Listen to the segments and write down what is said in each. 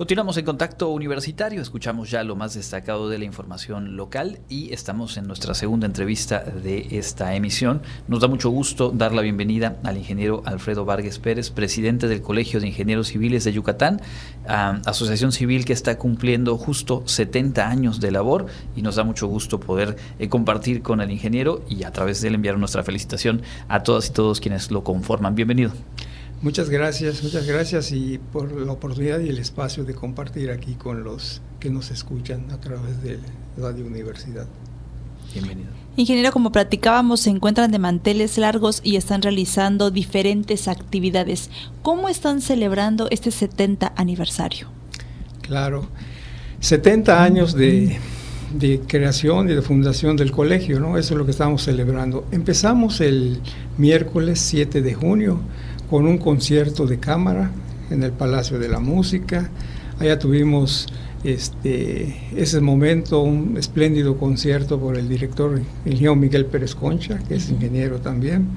Continuamos en contacto universitario, escuchamos ya lo más destacado de la información local y estamos en nuestra segunda entrevista de esta emisión. Nos da mucho gusto dar la bienvenida al ingeniero Alfredo Vargas Pérez, presidente del Colegio de Ingenieros Civiles de Yucatán, asociación civil que está cumpliendo justo 70 años de labor y nos da mucho gusto poder eh, compartir con el ingeniero y a través de él enviar nuestra felicitación a todas y todos quienes lo conforman. Bienvenido. Muchas gracias, muchas gracias y por la oportunidad y el espacio de compartir aquí con los que nos escuchan a través de Radio Universidad. Bienvenido. Ingeniero, como platicábamos, se encuentran de manteles largos y están realizando diferentes actividades. ¿Cómo están celebrando este 70 aniversario? Claro, 70 años de, de, creación y de fundación del colegio, ¿no? Eso es lo que estamos celebrando. Empezamos el miércoles 7 de junio con un concierto de cámara en el Palacio de la Música. Allá tuvimos este, ese momento un espléndido concierto por el director, el ingeniero Miguel Pérez Concha, que es ingeniero también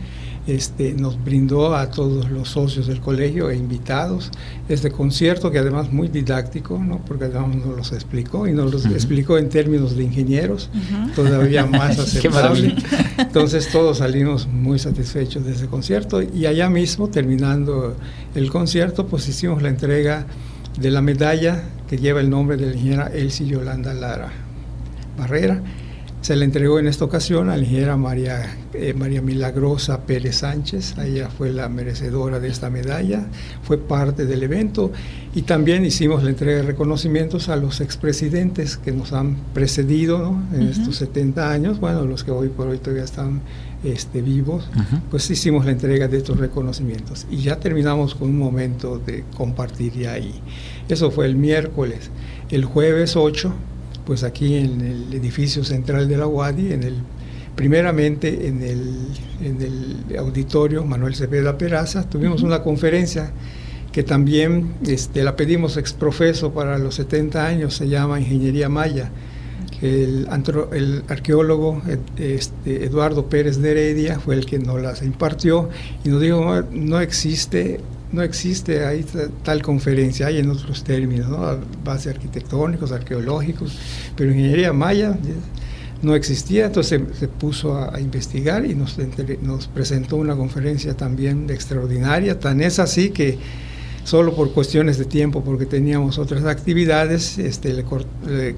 este, nos brindó a todos los socios del colegio e invitados este concierto que además muy didáctico, ¿no? porque además nos los explicó y nos los explicó en términos de ingenieros, todavía más aceptable. Entonces todos salimos muy satisfechos de ese concierto y allá mismo, terminando el concierto, pues hicimos la entrega de la medalla que lleva el nombre de la ingeniera Elsie Yolanda Lara Barrera se le entregó en esta ocasión a la ingeniera María, eh, María Milagrosa Pérez Sánchez, ella fue la merecedora de esta medalla, fue parte del evento. Y también hicimos la entrega de reconocimientos a los expresidentes que nos han precedido en estos 70 años, bueno, los que hoy por hoy todavía están este, vivos, pues hicimos la entrega de estos reconocimientos. Y ya terminamos con un momento de compartir ya ahí. Eso fue el miércoles. El jueves 8 pues aquí en el edificio central de la UADI, en el, primeramente en el, en el auditorio Manuel Cepeda Peraza, tuvimos una conferencia que también este, la pedimos exprofeso para los 70 años, se llama Ingeniería Maya. El, el arqueólogo este, Eduardo Pérez de Heredia fue el que nos las impartió y nos dijo, no existe no existe ahí tal conferencia, hay en otros términos, ¿no? base arquitectónicos, arqueológicos, pero ingeniería maya no existía, entonces se, puso a, investigar y nos, nos presentó una conferencia también extraordinaria, tan es así que solo por cuestiones de tiempo, porque teníamos otras actividades, este, le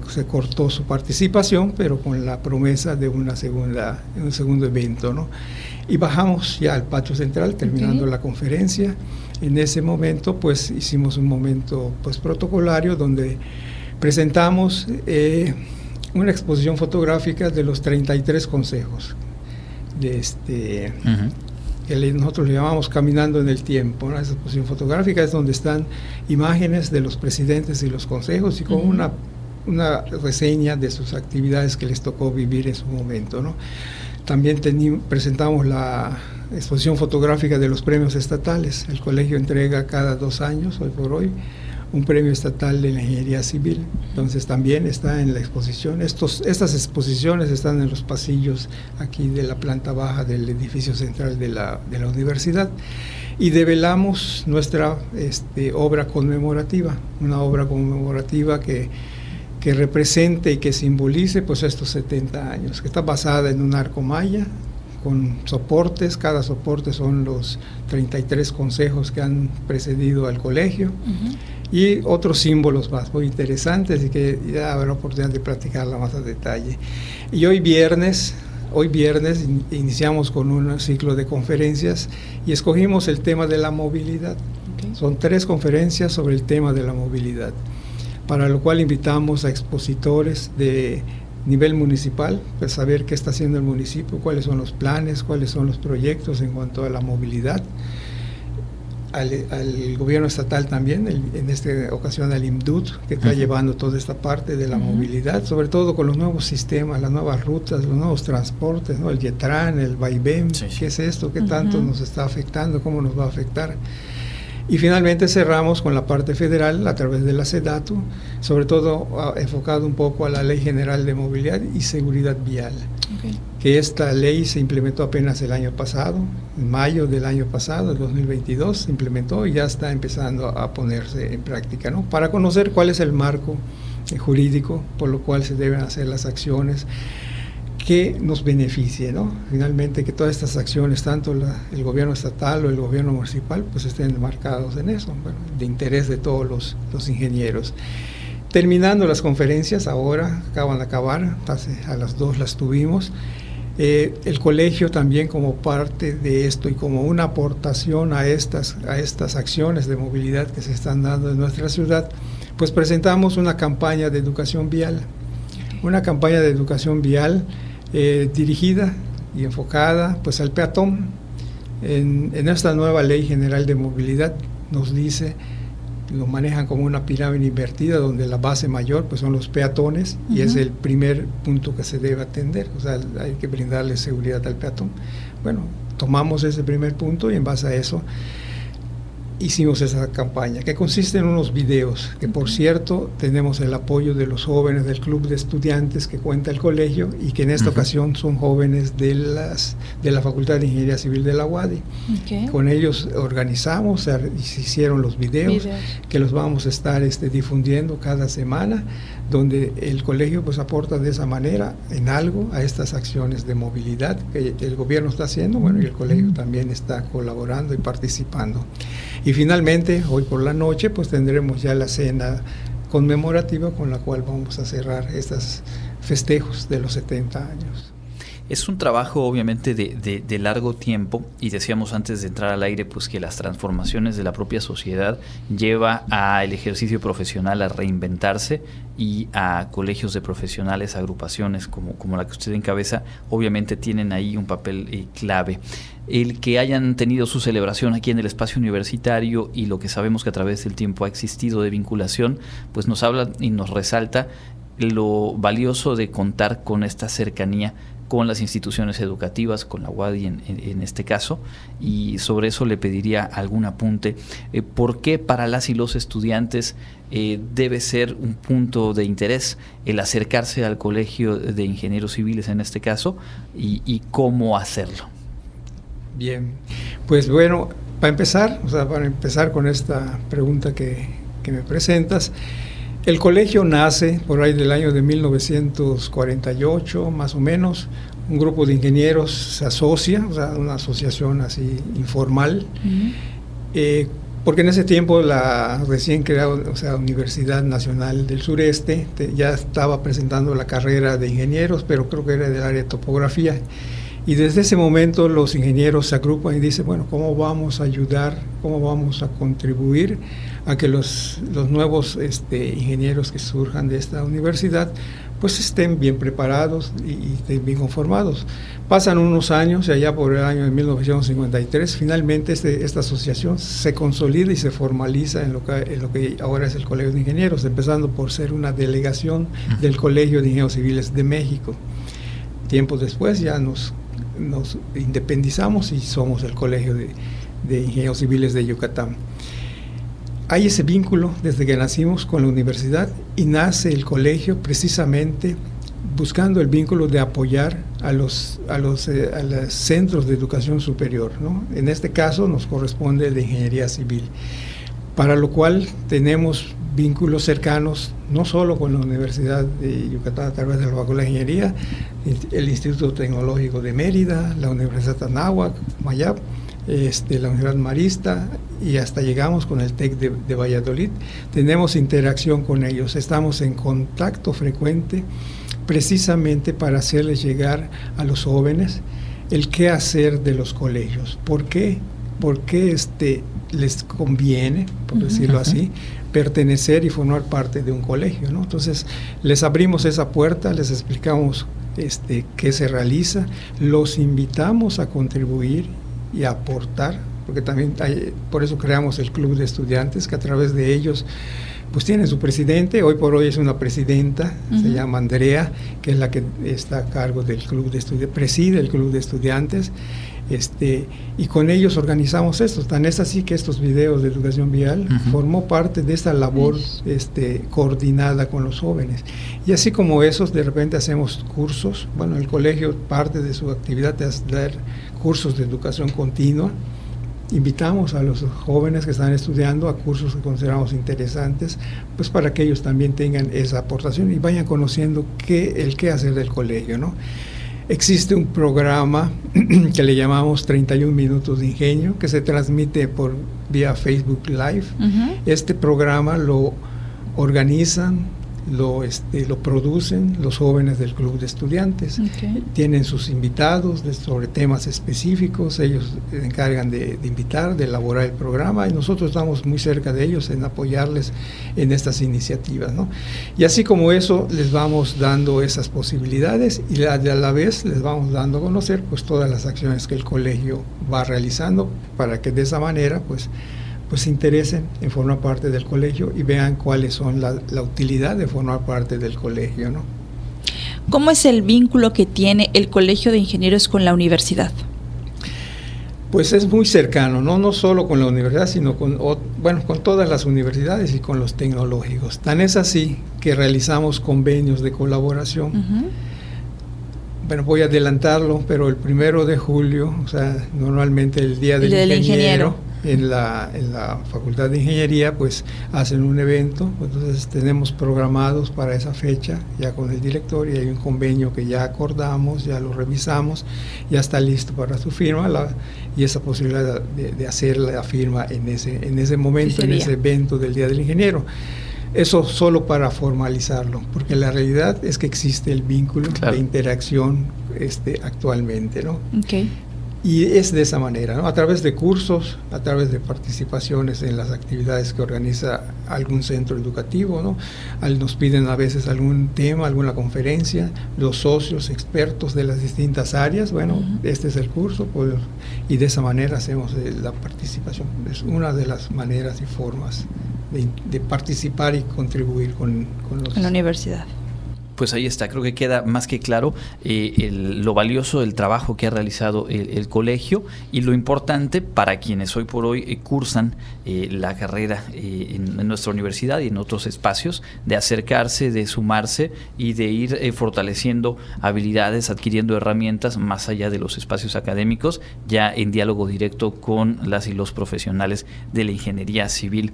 se cortó su participación, pero con la promesa de una segunda, un segundo evento, ¿no? Y bajamos ya al patio central, terminando la conferencia. En ese momento, pues hicimos un momento pues, protocolario donde presentamos eh, una exposición fotográfica de los 33 consejos. De este, que nosotros le llamamos Caminando en el Tiempo. Esa exposición fotográfica es donde están imágenes de los presidentes y los consejos y con una, una reseña de sus actividades que les tocó vivir en su momento. ¿no? También presentamos la exposición fotográfica de los premios estatales. El colegio entrega cada dos años, hoy por hoy, un premio estatal de la ingeniería civil. Entonces también está en la exposición. Estas exposiciones están en los pasillos aquí de la planta baja del edificio central de la, de la universidad. Y develamos nuestra este, obra conmemorativa, una obra conmemorativa que que represente y que simbolice pues estos 70 años, que está basada en un arco maya con soportes, cada soporte son los 33 consejos que han precedido al colegio y otros símbolos más muy interesantes y que ya habrá oportunidad de platicarla más a detalle. Y hoy viernes, hoy viernes iniciamos con un ciclo de conferencias y escogimos el tema de la movilidad. Son tres conferencias sobre el tema de la movilidad para lo cual invitamos a expositores de nivel municipal, para saber qué está haciendo el municipio, cuáles son los planes, cuáles son los proyectos en cuanto a la movilidad. Al, gobierno estatal también, en esta ocasión al IMDUT, que está llevando toda esta parte de la movilidad, sobre todo con los nuevos sistemas, las nuevas rutas, los nuevos transportes, ¿no? el YETRAN, el vaivén, qué es esto, qué tanto nos está afectando, cómo nos va a afectar. Y finalmente cerramos con la parte federal a través de la SEDATU, sobre todo ah, enfocado un poco a la Ley General de Movilidad y Seguridad Vial, que esta ley se implementó apenas el año pasado, en mayo del año pasado, el 2022, se implementó y ya está empezando a ponerse en práctica, ¿no? Para conocer cuál es el marco eh, jurídico por lo cual se deben hacer las acciones que nos beneficie, ¿no? Finalmente que todas estas acciones, tanto el gobierno estatal o el gobierno municipal, pues estén marcados en eso, de interés de todos los, los, ingenieros. Terminando las conferencias, ahora acaban de acabar, a las dos las tuvimos. Eh, el colegio también como parte de esto y como una aportación a estas, a estas acciones de movilidad que se están dando en nuestra ciudad, pues presentamos una campaña de educación vial. Una campaña de educación vial eh, dirigida y enfocada pues al peatón. En, esta nueva ley general de movilidad nos dice, lo manejan como una pirámide invertida donde la base mayor pues son los peatones y es el primer punto que se debe atender, o sea, hay que brindarle seguridad al peatón. Bueno, tomamos ese primer punto y en base a eso hicimos esa campaña, que consiste en unos videos, que por cierto tenemos el apoyo de los jóvenes del club de estudiantes que cuenta el colegio y que en esta ocasión son jóvenes de, las, de la Facultad de Ingeniería Civil de la UADI. Con ellos organizamos, se hicieron los videos, que los vamos a estar este, difundiendo cada semana, donde el colegio pues aporta de esa manera en algo a estas acciones de movilidad que el gobierno está haciendo, bueno, y el colegio también está colaborando y participando. Y finalmente, hoy por la noche, pues tendremos ya la cena conmemorativa con la cual vamos a cerrar estos festejos de los 70 años. Es un trabajo obviamente de, largo tiempo y decíamos antes de entrar al aire pues que las transformaciones de la propia sociedad lleva al ejercicio profesional a reinventarse y a colegios de profesionales, agrupaciones como, como la que usted encabeza, obviamente tienen ahí un papel eh, clave. El que hayan tenido su celebración aquí en el espacio universitario y lo que sabemos que a través del tiempo ha existido de vinculación, pues nos habla y nos resalta lo valioso de contar con esta cercanía con las instituciones educativas, con la UADI en, este caso, y sobre eso le pediría algún apunte. Eh, ¿Por qué para las y los estudiantes eh, debe ser un punto de interés el acercarse al Colegio de Ingenieros Civiles en este caso y, cómo hacerlo? Bien, pues bueno, para empezar, o sea, para empezar con esta pregunta que, que me presentas, el colegio nace por ahí del año de 1948, más o menos. Un grupo de ingenieros se asocia, o sea, una asociación así informal, eh, porque en ese tiempo la recién creada o sea, Universidad Nacional del Sureste ya estaba presentando la carrera de ingenieros, pero creo que era del área de topografía. Y desde ese momento los ingenieros se agrupan y dicen, bueno, ¿cómo vamos a ayudar, cómo vamos a contribuir a que los, los nuevos este, ingenieros que surjan de esta universidad pues estén bien preparados y, estén bien conformados. Pasan unos años y allá por el año de 1953 finalmente este, esta asociación se consolida y se formaliza en lo, que, en lo que ahora es el Colegio de Ingenieros, empezando por ser una delegación del Colegio de Ingenieros Civiles de México. Tiempos después ya nos, nos independizamos y somos el Colegio de, Ingenieros Civiles de Yucatán hay ese vínculo desde que nacimos con la universidad y nace el colegio precisamente buscando el vínculo de apoyar a los, a los, eh, centros de educación superior. En este caso nos corresponde el de ingeniería civil, para lo cual tenemos vínculos cercanos no solo con la Universidad de Yucatán a través de la Facultad de Ingeniería, el Instituto Tecnológico de Mérida, la Universidad de Anáhuac, Mayab, este, la Universidad Marista y hasta llegamos con el TEC de, Valladolid. Tenemos interacción con ellos, estamos en contacto frecuente precisamente para hacerles llegar a los jóvenes el qué hacer de los colegios. ¿Por qué? Porque este, les conviene, por decirlo así, pertenecer y formar parte de un colegio. ¿no? Entonces, les abrimos esa puerta, les explicamos este, qué se realiza, los invitamos a contribuir y aportar, porque también hay, por eso creamos el club de estudiantes, que a través de ellos pues tiene su presidente, hoy por hoy es una presidenta, se llama Andrea, que es la que está a cargo del club de estudiantes, preside el club de estudiantes, Este, y con ellos organizamos esto. Tan es así que estos videos de educación vial formó parte de esta labor este, coordinada con los jóvenes. Y así como esos, de repente hacemos cursos. Bueno, el colegio parte de su actividad es dar cursos de educación continua. Invitamos a los jóvenes que están estudiando a cursos que consideramos interesantes, pues para que ellos también tengan esa aportación y vayan conociendo qué, el qué hacer del colegio, ¿no? Existe un programa que le llamamos 31 minutos de ingenio que se transmite por vía Facebook Live. Este programa lo organizan lo, este, lo producen los jóvenes del club de estudiantes. Tienen sus invitados sobre temas específicos, ellos se encargan de, invitar, de elaborar el programa y nosotros estamos muy cerca de ellos en apoyarles en estas iniciativas. ¿no? Y así como eso, les vamos dando esas posibilidades y a la vez les vamos dando a conocer pues todas las acciones que el colegio va realizando para que de esa manera pues pues se interesen en formar parte del colegio y vean cuáles son la, utilidad de formar parte del colegio, ¿no? ¿Cómo es el vínculo que tiene el Colegio de Ingenieros con la universidad? Pues es muy cercano, no, no solo con la universidad, sino con, bueno, con todas las universidades y con los tecnológicos. Tan es así que realizamos convenios de colaboración. Bueno, voy a adelantarlo, pero el primero de julio, o sea, normalmente el día del, ingeniero en la, en la Facultad de Ingeniería pues hacen un evento, entonces tenemos programados para esa fecha ya con el director y hay un convenio que ya acordamos, ya lo revisamos, ya está listo para su firma y esa posibilidad de, hacer la firma en ese, en ese momento, en ese evento del Día del Ingeniero. Eso solo para formalizarlo, porque la realidad es que existe el vínculo de interacción este, actualmente, ¿no? Okay. Y es de esa manera, ¿no? a través de cursos, a través de participaciones en las actividades que organiza algún centro educativo, ¿no? nos piden a veces algún tema, alguna conferencia, los socios, expertos de las distintas áreas, bueno, este es el curso, pues, y de esa manera hacemos eh, la participación. Es una de las maneras y formas de, participar y contribuir con, con la universidad pues ahí está, creo que queda más que claro eh, lo valioso del trabajo que ha realizado el, colegio y lo importante para quienes hoy por hoy eh, cursan eh, la carrera en, nuestra universidad y en otros espacios, de acercarse, de sumarse y de ir fortaleciendo habilidades, adquiriendo herramientas más allá de los espacios académicos, ya en diálogo directo con las y los profesionales de la ingeniería civil.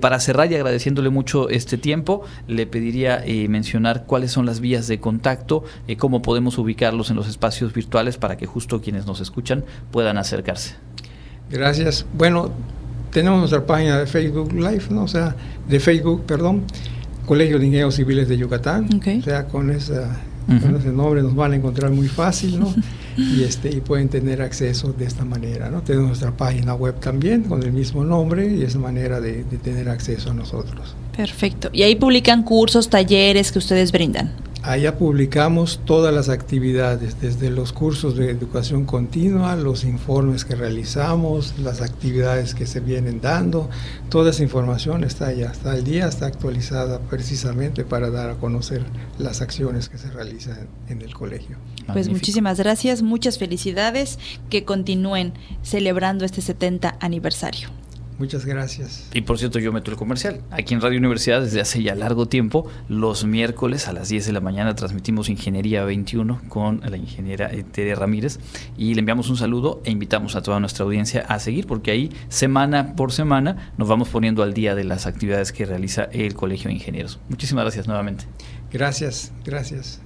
para cerrar y agradeciéndole mucho este tiempo, le pediría mencionar cuáles son las vías de contacto, eh, cómo podemos ubicarlos en los espacios virtuales para que justo quienes nos escuchan puedan acercarse. Gracias. Bueno, tenemos nuestra página de Facebook Live, ¿no? O sea, de Facebook, perdón, Colegio de Ingenieros Civiles de Yucatán. O sea, con, esa, con ese nombre nos van a encontrar muy fácil, ¿no? y, este, y pueden tener acceso de esta manera, ¿no? Tenemos nuestra página web también con el mismo nombre y es manera de tener acceso a nosotros. Perfecto. Y ahí publican cursos, talleres que ustedes brindan. Allá publicamos todas las actividades, desde los cursos de educación continua, los informes que realizamos, las actividades que se vienen dando, toda esa información está allá, está al día, está actualizada precisamente para dar a conocer las acciones que se realizan en el colegio. Pues muchísimas gracias, muchas felicidades, que continúen celebrando este 70 aniversario. Muchas gracias. Y por cierto, yo meto el comercial. Aquí en Radio Universidad desde hace ya largo tiempo, los miércoles a las 10 de la mañana transmitimos Ingeniería 21 con la ingeniera Tere Ramírez y le enviamos un saludo e invitamos a toda nuestra audiencia a seguir porque ahí semana por semana nos vamos poniendo al día de las actividades que realiza el Colegio de Ingenieros. Muchísimas gracias nuevamente. Gracias, gracias.